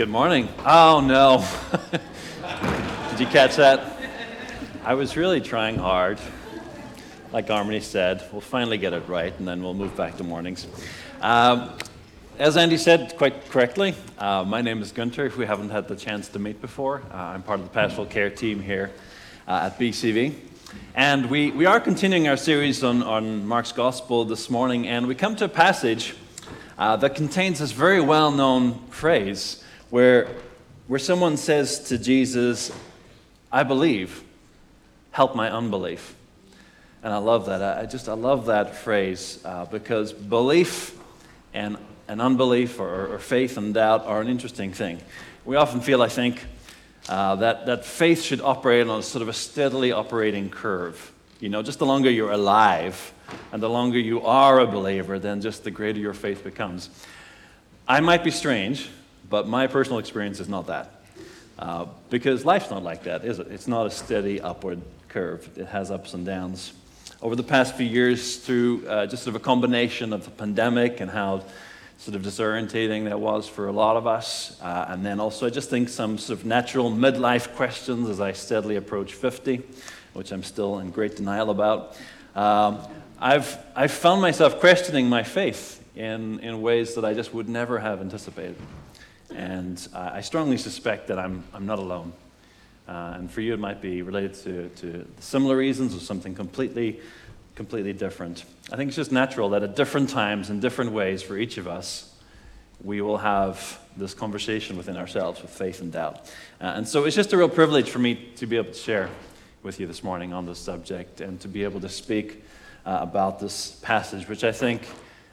Good morning. Oh no. Did you catch that? I was really trying hard. Like Harmony said, we'll finally get it right and then we'll move back to mornings. Um, as Andy said quite correctly, uh, my name is Gunter. If we haven't had the chance to meet before, uh, I'm part of the pastoral care team here uh, at BCV. And we, we are continuing our series on, on Mark's Gospel this morning, and we come to a passage uh, that contains this very well known phrase where, where someone says to Jesus, I believe, help my unbelief. And I love that. I just, I love that phrase uh, because belief and, and unbelief or, or faith and doubt are an interesting thing. We often feel, I think, uh, that, that faith should operate on a sort of a steadily operating curve. You know, just the longer you're alive and the longer you are a believer, then just the greater your faith becomes. I might be strange, but my personal experience is not that. Uh, because life's not like that, is it? It's not a steady upward curve, it has ups and downs. Over the past few years, through uh, just sort of a combination of the pandemic and how sort of disorientating that was for a lot of us, uh, and then also I just think some sort of natural midlife questions as I steadily approach 50, which I'm still in great denial about. Um, I've, I've found myself questioning my faith in, in ways that I just would never have anticipated. And uh, I strongly suspect that I'm, I'm not alone. Uh, and for you, it might be related to, to similar reasons or something completely, completely different. I think it's just natural that at different times, in different ways, for each of us, we will have this conversation within ourselves with faith and doubt. Uh, and so it's just a real privilege for me to be able to share with you this morning on this subject and to be able to speak uh, about this passage, which I think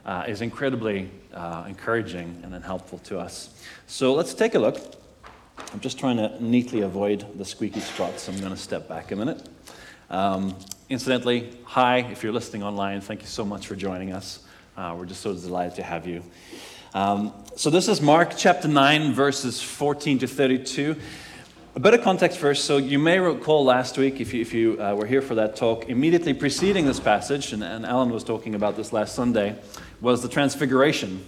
uh, is incredibly uh, encouraging and then helpful to us. So let's take a look. I'm just trying to neatly avoid the squeaky spots, I'm going to step back a minute. Um, incidentally, hi, if you're listening online, thank you so much for joining us. Uh, we're just so delighted to have you. Um, so, this is Mark chapter 9, verses 14 to 32. A bit of context first. So, you may recall last week, if you, if you uh, were here for that talk, immediately preceding this passage, and, and Alan was talking about this last Sunday, was the Transfiguration,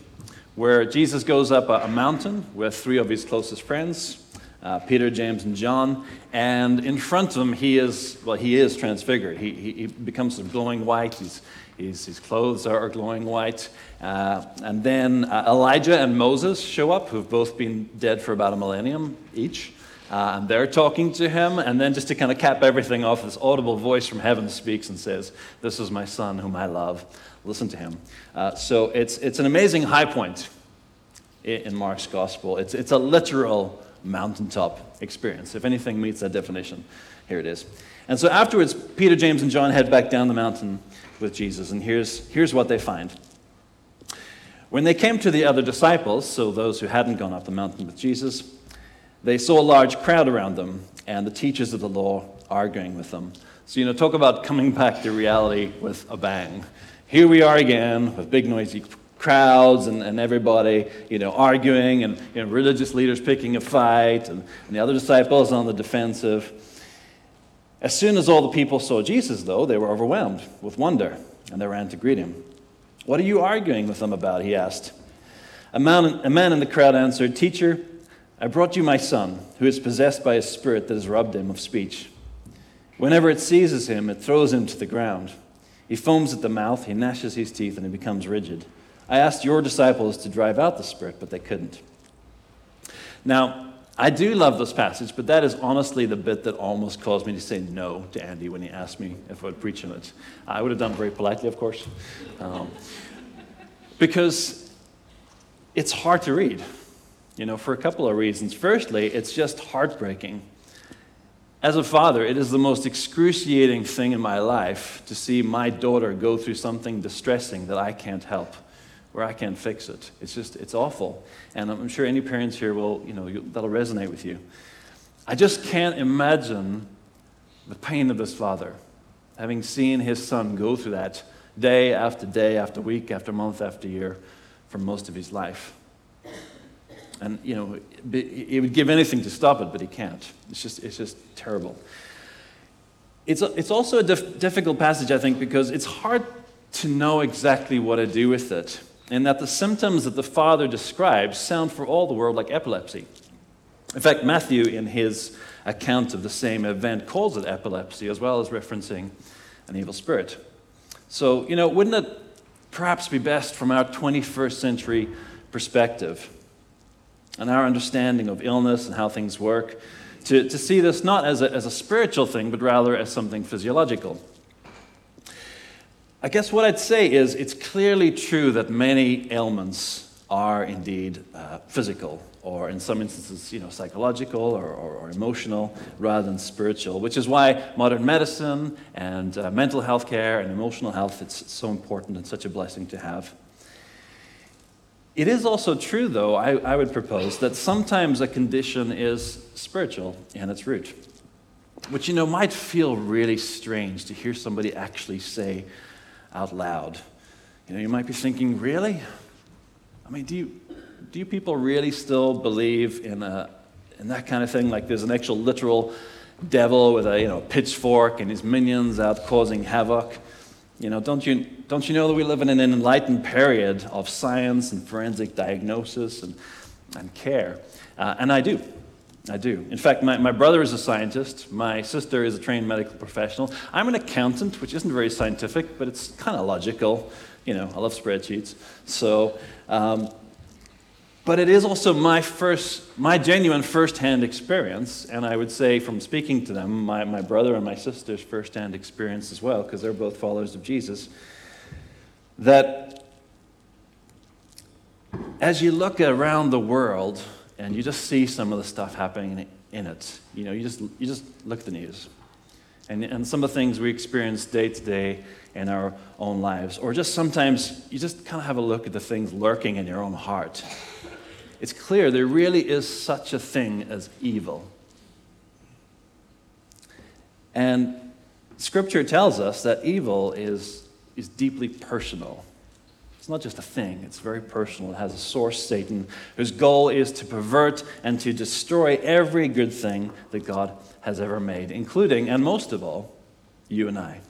where Jesus goes up a, a mountain with three of his closest friends, uh, Peter, James, and John, and in front of him he is well, he is transfigured. He, he, he becomes glowing white. He's, he's, his clothes are glowing white, uh, and then uh, Elijah and Moses show up, who've both been dead for about a millennium each. Uh, and they're talking to him, and then just to kind of cap everything off, this audible voice from heaven speaks and says, This is my son whom I love. Listen to him. Uh, so it's, it's an amazing high point in Mark's gospel. It's, it's a literal mountaintop experience. If anything meets that definition, here it is. And so afterwards, Peter, James, and John head back down the mountain with Jesus, and here's, here's what they find. When they came to the other disciples, so those who hadn't gone up the mountain with Jesus, they saw a large crowd around them and the teachers of the law arguing with them. So, you know, talk about coming back to reality with a bang here we are again with big noisy crowds and, and everybody, you know, arguing and you know, religious leaders picking a fight and, and the other disciples on the defensive. As soon as all the people saw Jesus, though, they were overwhelmed with wonder and they ran to greet him. What are you arguing with them about? He asked. A man, a man in the crowd answered, Teacher, I brought you my son, who is possessed by a spirit that has robbed him of speech. Whenever it seizes him, it throws him to the ground. He foams at the mouth, he gnashes his teeth, and he becomes rigid. I asked your disciples to drive out the spirit, but they couldn't. Now, I do love this passage, but that is honestly the bit that almost caused me to say no to Andy when he asked me if I would preach on it. I would have done very politely, of course, um, because it's hard to read, you know, for a couple of reasons. Firstly, it's just heartbreaking as a father, it is the most excruciating thing in my life to see my daughter go through something distressing that I can't help where I can't fix it. It's just, it's awful. And I'm sure any parents here will, you know, that'll resonate with you. I just can't imagine the pain of this father, having seen his son go through that day after day, after week, after month, after year for most of his life. And, you know, he would give anything to stop it, but he can't. It's just, it's just terrible. It's, a, it's also a dif- difficult passage, I think, because it's hard to know exactly what to do with it, and that the symptoms that the father describes sound for all the world like epilepsy. In fact, Matthew, in his account of the same event, calls it epilepsy, as well as referencing an evil spirit. So, you know, wouldn't it perhaps be best from our 21st century perspective and our understanding of illness and how things work to, to see this not as a, as a spiritual thing, but rather as something physiological? I guess what I'd say is it's clearly true that many ailments are indeed uh, physical or in some instances, you know, psychological or, or, or, emotional rather than spiritual, which is why modern medicine and uh, mental health care and emotional health, it's so important and such a blessing to have. It is also true, though, I, I would propose, that sometimes a condition is spiritual in its root, which, you know, might feel really strange to hear somebody actually say out loud. You know, you might be thinking, really? I mean, do you, do you people really still believe in, a, in that kind of thing? Like there's an actual literal devil with a you know, pitchfork and his minions out causing havoc? You know, don't you, don't you know that we live in an enlightened period of science and forensic diagnosis and, and care? Uh, and I do. I do. In fact, my, my brother is a scientist. My sister is a trained medical professional. I'm an accountant, which isn't very scientific, but it's kind of logical. You know, I love spreadsheets. So, um, but it is also my first, my genuine first-hand experience, and I would say from speaking to them, my, my brother and my sister's first-hand experience as well, because they're both followers of Jesus, that as you look around the world and you just see some of the stuff happening in it, you know, you just, you just look at the news. And, and some of the things we experience day to day in our own lives, or just sometimes you just kind of have a look at the things lurking in your own heart it's clear there really is such a thing as evil. And Scripture tells us that evil is, is deeply personal. It's not just a thing, it's very personal. It has a source, Satan, whose goal is to pervert and to destroy every good thing that God has ever made, including, and most of all, you and I,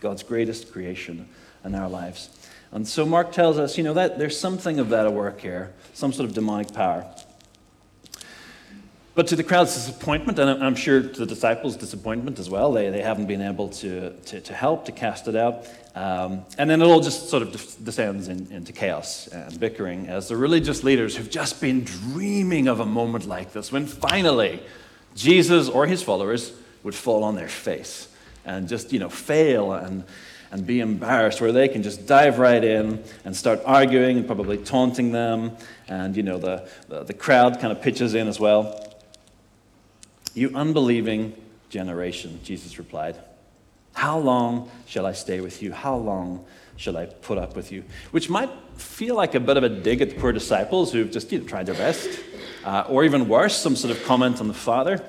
God's greatest creation in our lives. And so Mark tells us, you know, that there's something of that at work here, some sort of demonic power. But to the crowd's disappointment, and I'm sure to the disciples' disappointment as well, they, they haven't been able to, to, to help, to cast it out. Um, and then it all just sort of descends in, into chaos and bickering as the religious leaders who've just been dreaming of a moment like this when finally Jesus or his followers would fall on their face and just, you know, fail and, and be embarrassed, where they can just dive right in and start arguing and probably taunting them. And, you know, the, the, the crowd kind of pitches in as well. You unbelieving generation, Jesus replied. How long shall I stay with you? How long shall I put up with you? Which might feel like a bit of a dig at the poor disciples who've just you know, tried their best. Uh, or even worse, some sort of comment on the Father.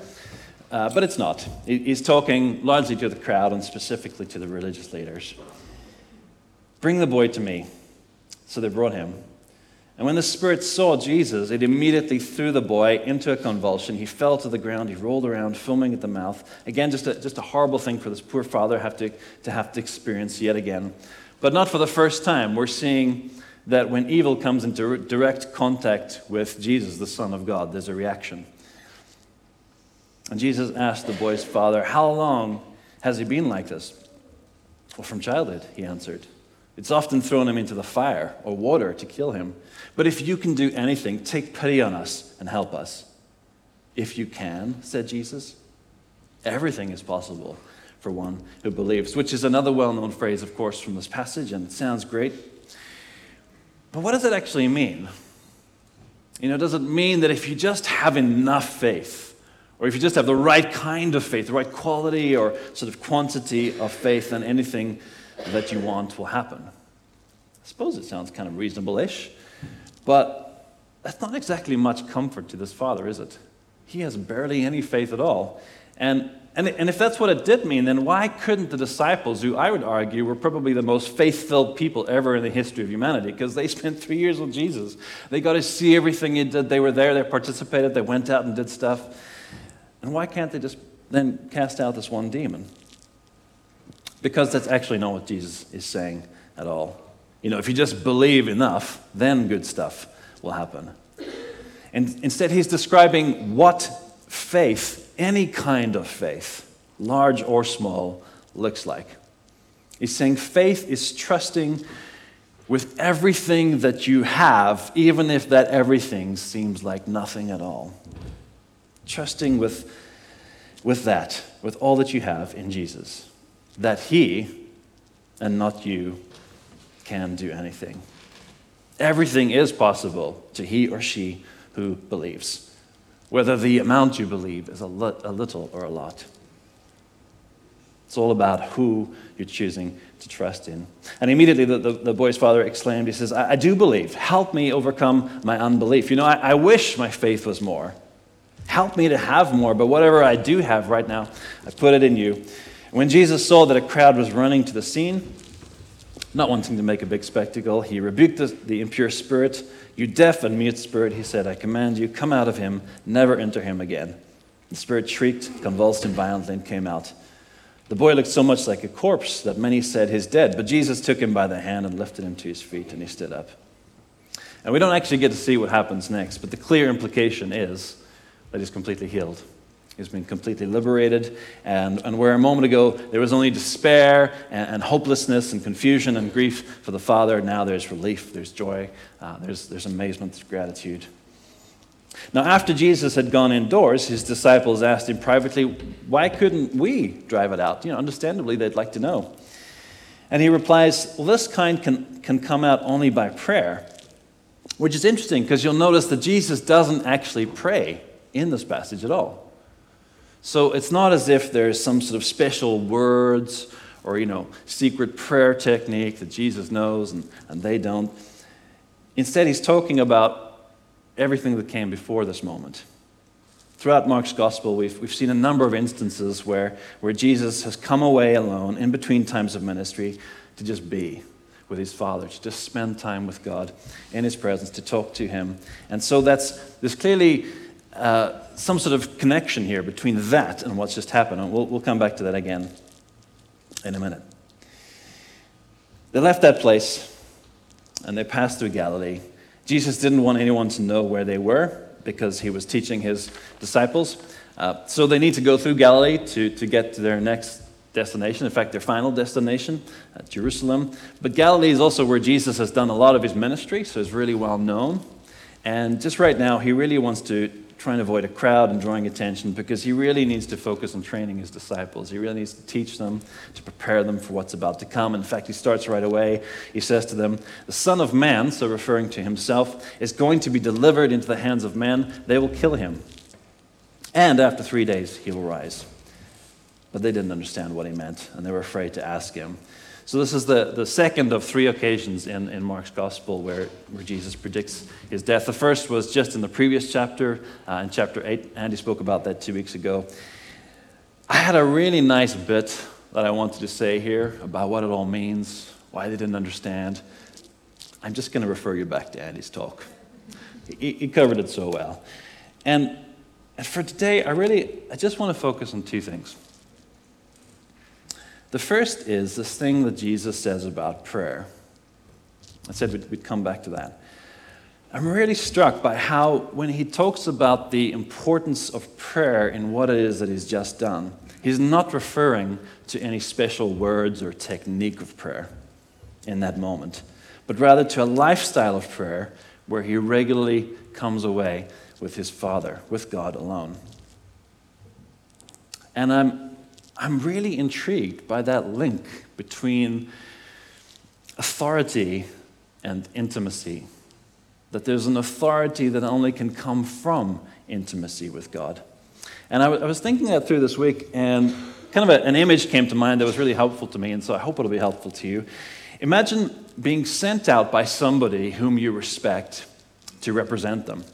Uh, but it's not. He's talking largely to the crowd and specifically to the religious leaders. Bring the boy to me. So they brought him. And when the spirit saw Jesus, it immediately threw the boy into a convulsion. He fell to the ground. He rolled around, foaming at the mouth. Again, just a, just a horrible thing for this poor father have to, to have to experience yet again. But not for the first time. We're seeing that when evil comes into direct contact with Jesus, the Son of God, there's a reaction. And Jesus asked the boy's father, How long has he been like this? Well, from childhood, he answered. It's often thrown him into the fire or water to kill him. But if you can do anything, take pity on us and help us. If you can, said Jesus, everything is possible for one who believes, which is another well known phrase, of course, from this passage, and it sounds great. But what does it actually mean? You know, does it mean that if you just have enough faith, or if you just have the right kind of faith, the right quality or sort of quantity of faith, then anything that you want will happen. I suppose it sounds kind of reasonable ish, but that's not exactly much comfort to this father, is it? He has barely any faith at all. And, and, and if that's what it did mean, then why couldn't the disciples, who I would argue were probably the most faith filled people ever in the history of humanity, because they spent three years with Jesus, they got to see everything he did. They were there, they participated, they went out and did stuff. And why can't they just then cast out this one demon? Because that's actually not what Jesus is saying at all. You know, if you just believe enough, then good stuff will happen. And instead, he's describing what faith, any kind of faith, large or small, looks like. He's saying faith is trusting with everything that you have, even if that everything seems like nothing at all. Trusting with, with that, with all that you have in Jesus, that He and not you can do anything. Everything is possible to he or she who believes, whether the amount you believe is a, li- a little or a lot. It's all about who you're choosing to trust in. And immediately the, the, the boy's father exclaimed, He says, I, I, do believe. Help me overcome my unbelief. You know, I, I wish my faith was more. Help me to have more, but whatever I do have right now, I put it in you. When Jesus saw that a crowd was running to the scene, not wanting to make a big spectacle, he rebuked the, the, impure spirit. You deaf and mute spirit, he said, I command you, come out of him, never enter him again. The spirit shrieked, convulsed him violently, and came out. The boy looked so much like a corpse that many said he's dead, but Jesus took him by the hand and lifted him to his feet, and he stood up. And we don't actually get to see what happens next, but the clear implication is that he's completely healed. He's been completely liberated. And, and where a moment ago there was only despair and, and hopelessness and confusion and grief for the Father, now there's relief, there's joy, uh, there's, there's amazement, there's gratitude. Now, after Jesus had gone indoors, his disciples asked him privately, Why couldn't we drive it out? You know, understandably, they'd like to know. And he replies, Well, this kind can, can come out only by prayer, which is interesting because you'll notice that Jesus doesn't actually pray in this passage at all. So it's not as if there's some sort of special words or, you know, secret prayer technique that Jesus knows and, and they don't. Instead, he's talking about everything that came before this moment. Throughout Mark's gospel, we've, we've seen a number of instances where, where Jesus has come away alone in between times of ministry to just be with his Father, to just spend time with God in his presence, to talk to him. And so that's, there's clearly uh, some sort of connection here between that and what's just happened. And we'll, we'll come back to that again in a minute. They left that place and they passed through Galilee. Jesus didn't want anyone to know where they were because he was teaching his disciples. Uh, so they need to go through Galilee to, to get to their next destination, in fact, their final destination, uh, Jerusalem. But Galilee is also where Jesus has done a lot of his ministry, so it's really well known. And just right now, he really wants to trying to avoid a crowd and drawing attention because he really needs to focus on training his disciples. He really needs to teach them, to prepare them for what's about to come. In fact, he starts right away. He says to them, The Son of Man, so referring to himself, is going to be delivered into the hands of men. They will kill him. And after three days, he will rise. But they didn't understand what he meant, and they were afraid to ask him. So, this is the, the second of three occasions in, in Mark's gospel where, where Jesus predicts his death. The first was just in the previous chapter, uh, in chapter 8. Andy spoke about that two weeks ago. I had a really nice bit that I wanted to say here about what it all means, why they didn't understand. I'm just going to refer you back to Andy's talk. He, he covered it so well. And, and for today, I really, I just want to focus on two things. The first is this thing that Jesus says about prayer. I said we'd, we'd come back to that. I'm really struck by how, when he talks about the importance of prayer in what it is that he's just done, he's not referring to any special words or technique of prayer in that moment, but rather to a lifestyle of prayer where he regularly comes away with his Father, with God alone. And I'm I'm really intrigued by that link between authority and intimacy. That there's an authority that only can come from intimacy with God. And I, w- I was thinking that through this week, and kind of a, an image came to mind that was really helpful to me, and so I hope it'll be helpful to you. Imagine being sent out by somebody whom you respect to represent them.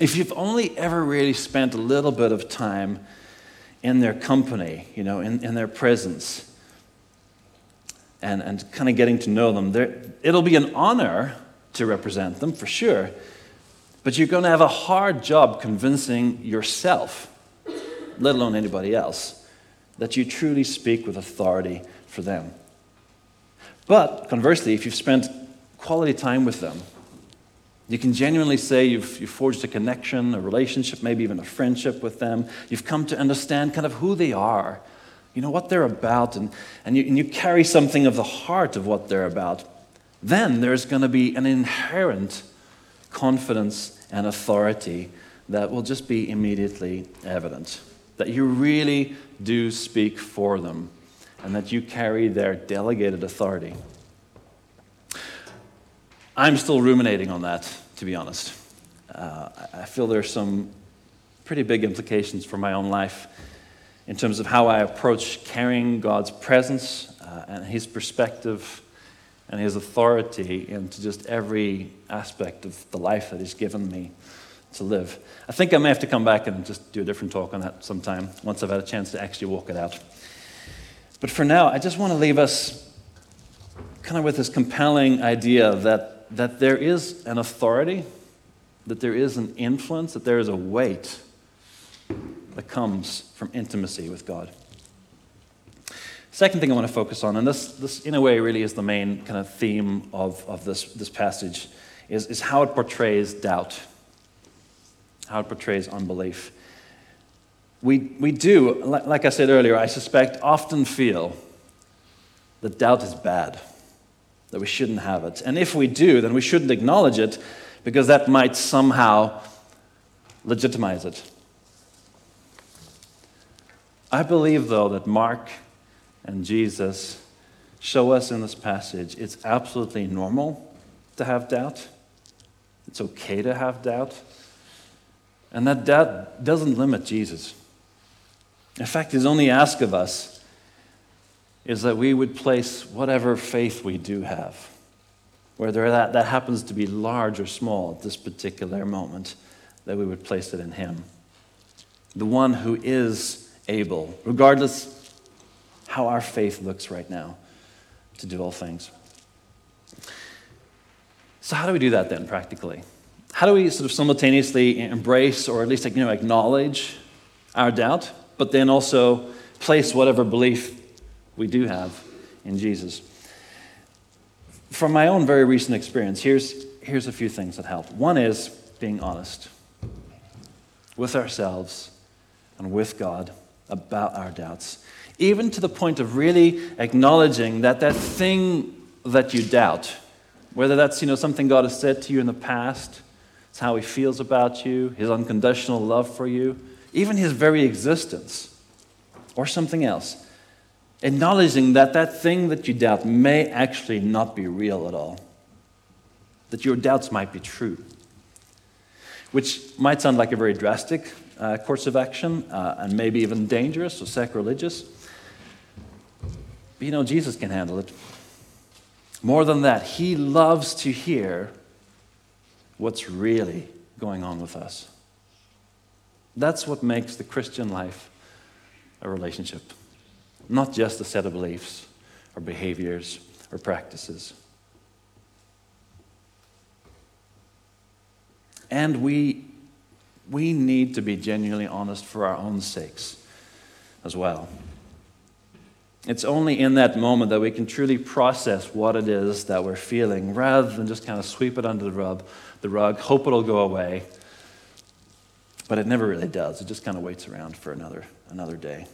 If you've only ever really spent a little bit of time in their company, you know, in, in their presence, and, and kind of getting to know them, it'll be an honor to represent them for sure, but you're going to have a hard job convincing yourself, let alone anybody else, that you truly speak with authority for them. But conversely, if you've spent quality time with them, you can genuinely say you've, you've forged a connection, a relationship, maybe even a friendship with them. You've come to understand kind of who they are, you know, what they're about, and, and, you, and you carry something of the heart of what they're about. Then there's going to be an inherent confidence and authority that will just be immediately evident. That you really do speak for them and that you carry their delegated authority. I'm still ruminating on that, to be honest. Uh, I feel there's some pretty big implications for my own life in terms of how I approach carrying God's presence uh, and His perspective and His authority into just every aspect of the life that He's given me to live. I think I may have to come back and just do a different talk on that sometime once I've had a chance to actually walk it out. But for now, I just want to leave us kind of with this compelling idea that, that there is an authority, that there is an influence, that there is a weight that comes from intimacy with God. Second thing I want to focus on, and this, this in a way really is the main kind of theme of, of this, this passage, is, is how it portrays doubt, how it portrays unbelief we, we do, like I said earlier, I suspect, often feel that doubt is bad, that we shouldn't have it. And if we do, then we shouldn't acknowledge it because that might somehow legitimize it. I believe, though, that Mark and Jesus show us in this passage it's absolutely normal to have doubt. It's okay to have doubt. And that doubt doesn't limit Jesus. In fact, his only ask of us is that we would place whatever faith we do have, whether that, that happens to be large or small at this particular moment, that we would place it in him. The one who is able, regardless how our faith looks right now, to do all things. So, how do we do that then, practically? How do we sort of simultaneously embrace or at least you know, acknowledge our doubt but then also place whatever belief we do have in Jesus. From my own very recent experience, here's, here's a few things that help. One is being honest with ourselves and with God about our doubts, even to the point of really acknowledging that that thing that you doubt, whether that's you know, something God has said to you in the past, it's how He feels about you, His unconditional love for you, even his very existence, or something else, acknowledging that that thing that you doubt may actually not be real at all, that your doubts might be true, which might sound like a very drastic uh, course of action uh, and maybe even dangerous or sacrilegious. But you know, Jesus can handle it. More than that, he loves to hear what's really going on with us. That's what makes the Christian life a relationship, not just a set of beliefs or behaviors or practices. And we, we need to be genuinely honest for our own sakes as well. It's only in that moment that we can truly process what it is that we're feeling rather than just kind of sweep it under the rug, the rug hope it'll go away, but it never really does. It just kind of waits around for another, another day.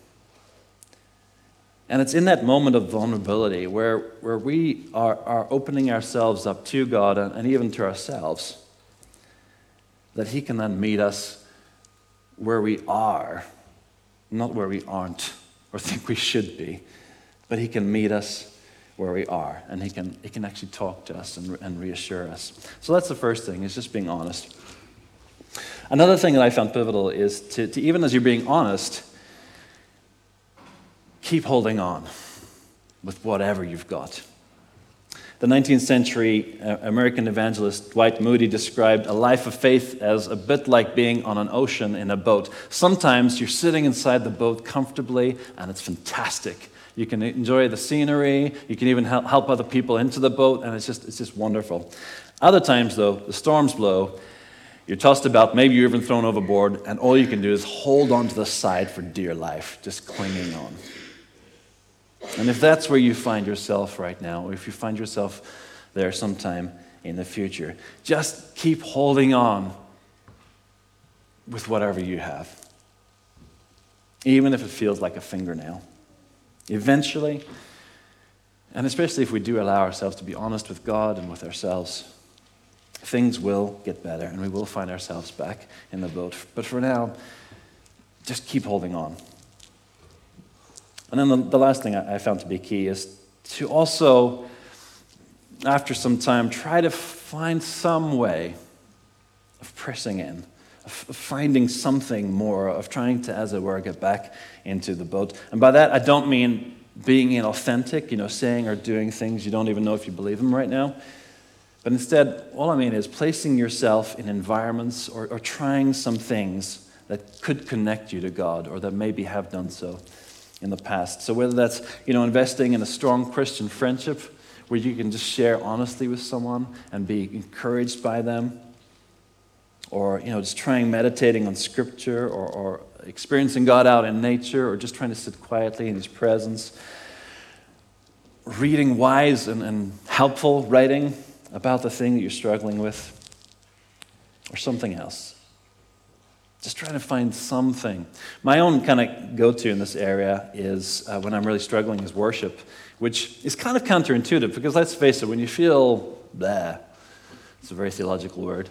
And it's in that moment of vulnerability where, where we are, are opening ourselves up to God and, and even to ourselves that He can then meet us where we are, not where we aren't or think we should be, but He can meet us where we are and He can, he can actually talk to us and, and reassure us. So that's the first thing, is just being honest. Another thing that I found pivotal is to, to even as you're being honest, keep holding on with whatever you've got. The 19th century uh, American evangelist Dwight Moody described a life of faith as a bit like being on an ocean in a boat. Sometimes you're sitting inside the boat comfortably, and it's fantastic. You can enjoy the scenery, you can even help other people into the boat, and it's just, it's just wonderful. Other times, though, the storms blow, you're tossed about, maybe you're even thrown overboard, and all you can do is hold on to the side for dear life, just clinging on. And if that's where you find yourself right now, or if you find yourself there sometime in the future, just keep holding on with whatever you have, even if it feels like a fingernail. Eventually, and especially if we do allow ourselves to be honest with God and with ourselves, things will get better and we will find ourselves back in the boat. But for now, just keep holding on. And then the, the last thing I, found to be key is to also, after some time, try to find some way of pressing in, of finding something more, of trying to, as it were, get back into the boat. And by that, I don't mean being inauthentic, you know, saying or doing things you don't even know if you believe them right now. But instead, all I mean is placing yourself in environments or, or trying some things that could connect you to God or that maybe have done so in the past. So whether that's you know investing in a strong Christian friendship where you can just share honestly with someone and be encouraged by them, or you know just trying meditating on Scripture, or, or experiencing God out in nature, or just trying to sit quietly in His presence, reading wise and, and helpful writing about the thing that you're struggling with, or something else. Just trying to find something. My own kind of go to in this area is uh, when I'm really struggling is worship, which is kind of counterintuitive because let's face it, when you feel blah, it's a very theological word,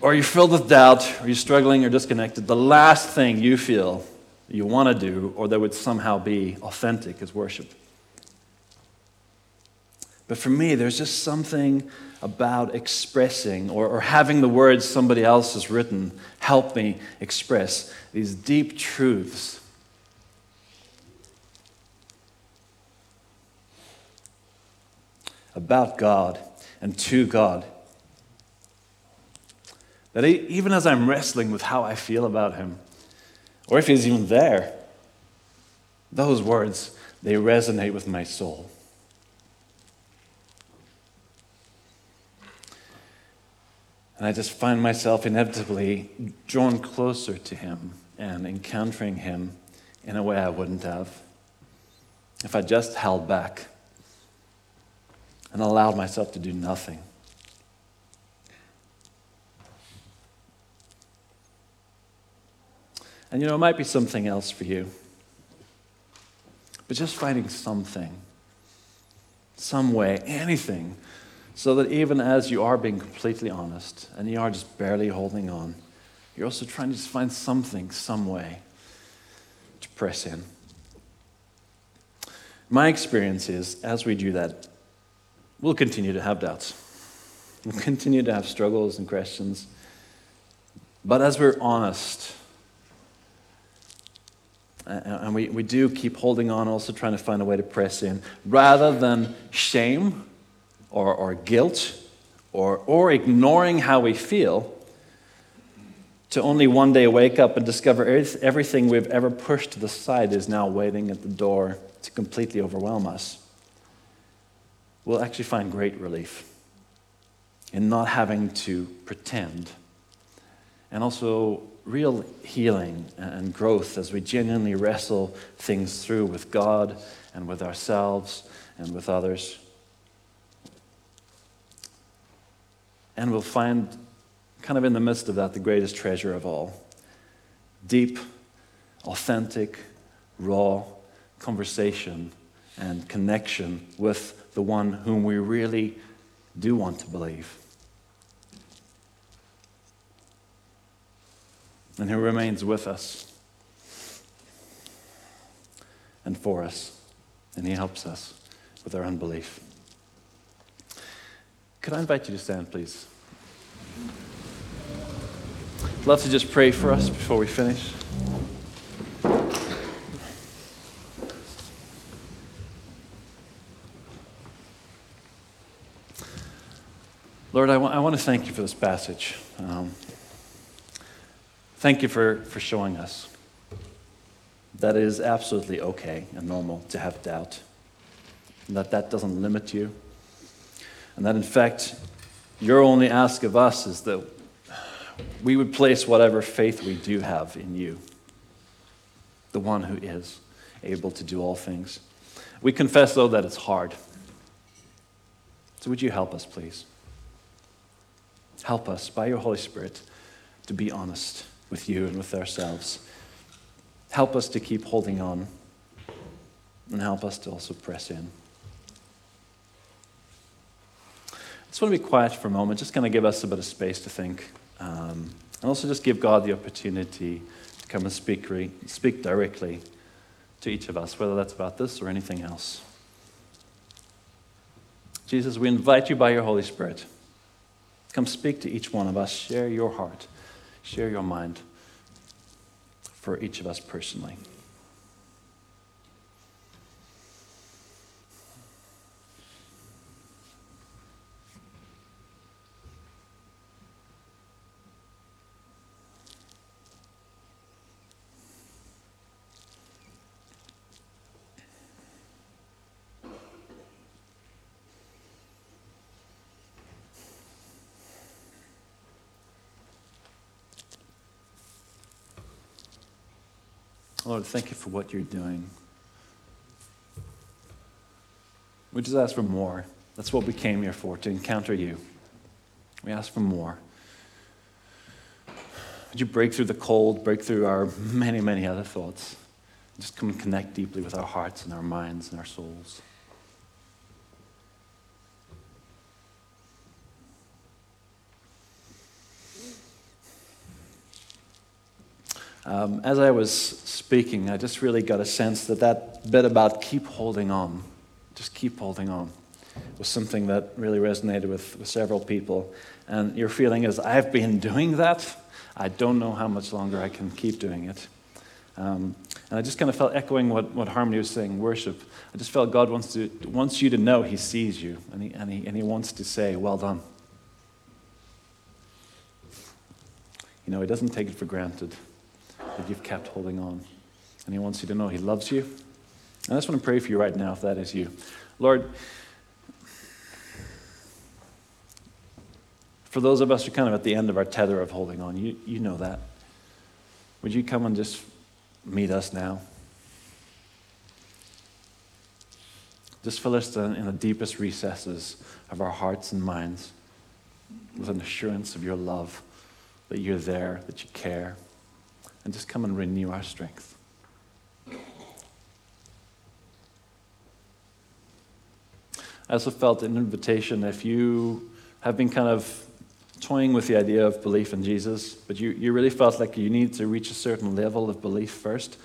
or you're filled with doubt, or you're struggling or disconnected, the last thing you feel you want to do or that would somehow be authentic is worship. But for me, there's just something about expressing or, or having the words somebody else has written help me express these deep truths. About God and to God. That even as I'm wrestling with how I feel about Him, or if He's even there, those words, they resonate with my soul. And I just find myself inevitably drawn closer to Him and encountering Him in a way I wouldn't have if I just held back and allowed myself to do nothing. And you know, it might be something else for you. But just finding something, some way, anything so that even as you are being completely honest and you are just barely holding on, you're also trying to just find something, some way to press in. My experience is as we do that, we'll continue to have doubts. We'll continue to have struggles and questions. But as we're honest, and we, we do keep holding on, also trying to find a way to press in, rather than shame or, or guilt or, or ignoring how we feel to only one day wake up and discover everything we've ever pushed to the side is now waiting at the door to completely overwhelm us, we'll actually find great relief in not having to pretend. And also real healing and growth as we genuinely wrestle things through with God and with ourselves and with others. And we'll find, kind of in the midst of that, the greatest treasure of all deep, authentic, raw conversation and connection with the one whom we really do want to believe. And who remains with us and for us, and he helps us with our unbelief. Could I invite you to stand, please? I'd love to just pray for us before we finish. Lord, I, I want to thank you for this passage. Um, thank you for, for showing us that it is absolutely okay and normal to have doubt, and that that doesn't limit you, and that in fact, your only ask of us is that we would place whatever faith we do have in you, the one who is able to do all things. We confess, though, that it's hard. So would you help us, please? Help us by your Holy Spirit to be honest with you and with ourselves. Help us to keep holding on and help us to also press in. I just want to be quiet for a moment, just kind of give us a bit of space to think. Um, and also just give God the opportunity to come and speak, re- speak directly to each of us, whether that's about this or anything else. Jesus, we invite you by your Holy Spirit. Come speak to each one of us. Share your heart, share your mind for each of us personally. Lord, thank you for what you're doing. We just ask for more. That's what we came here for, to encounter you. We ask for more. Would you break through the cold, break through our many, many other thoughts? Just come and connect deeply with our hearts and our minds and our souls. Um, as I was speaking, I just really got a sense that that bit about keep holding on, just keep holding on, was something that really resonated with, with several people. And your feeling is, I've been doing that. I don't know how much longer I can keep doing it. Um, and I just kind of felt echoing what, what Harmony was saying, worship. I just felt God wants, to, wants you to know He sees you, and he, and, he, and he wants to say, Well done. You know, He doesn't take it for granted that you've kept holding on. And He wants you to know He loves you. And I just want to pray for you right now if that is you. Lord, for those of us who are kind of at the end of our tether of holding on, you, you know that. Would you come and just meet us now? Just fill us in the deepest recesses of our hearts and minds with an assurance of your love, that you're there, that you care and just come and renew our strength. I also felt an invitation if you have been kind of toying with the idea of belief in Jesus, but you, you really felt like you need to reach a certain level of belief first.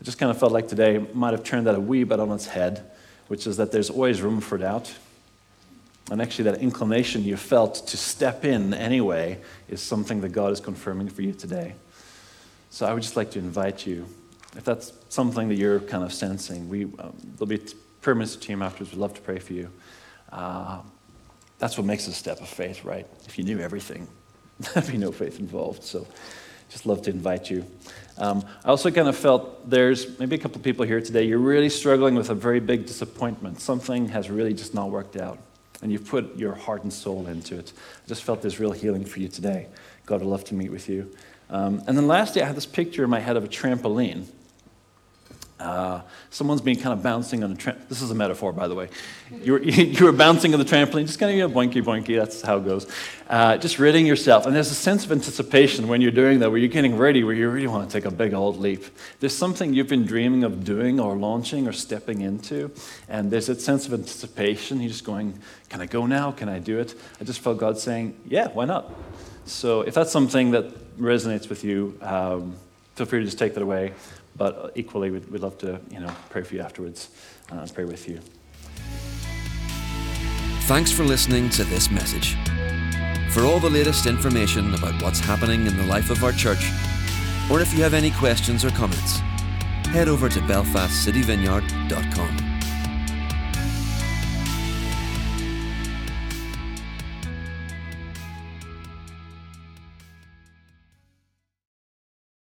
I just kind of felt like today might have turned that a wee bit on its head, which is that there's always room for doubt. And actually, that inclination you felt to step in anyway is something that God is confirming for you today. So I would just like to invite you, if that's something that you're kind of sensing, we, um, there'll be a prayer minister team afterwards. We'd love to pray for you. Uh, that's what makes a step of faith, right? If you knew everything, there'd be no faith involved. So just love to invite you. Um, I also kind of felt there's maybe a couple of people here today, you're really struggling with a very big disappointment. Something has really just not worked out, and you've put your heart and soul into it. I just felt there's real healing for you today. God would love to meet with you. Um, and then lastly, I had this picture in my head of a trampoline. Uh, someone's been kind of bouncing on a trampoline. This is a metaphor, by the way. You were, you were bouncing on the trampoline, just kind of, you know, boinky, boinky, that's how it goes. Uh, just ridding yourself. And there's a sense of anticipation when you're doing that, where you're getting ready, where you really want to take a big old leap. There's something you've been dreaming of doing or launching or stepping into, and there's that sense of anticipation. You're just going, can I go now? Can I do it? I just felt God saying, yeah, why not? So if that's something that resonates with you, um, feel free to just take that away. But equally, we'd, we'd love to you know, pray for you afterwards uh, and pray with you. Thanks for listening to this message. For all the latest information about what's happening in the life of our church, or if you have any questions or comments, head over to belfastcityvineyard.com.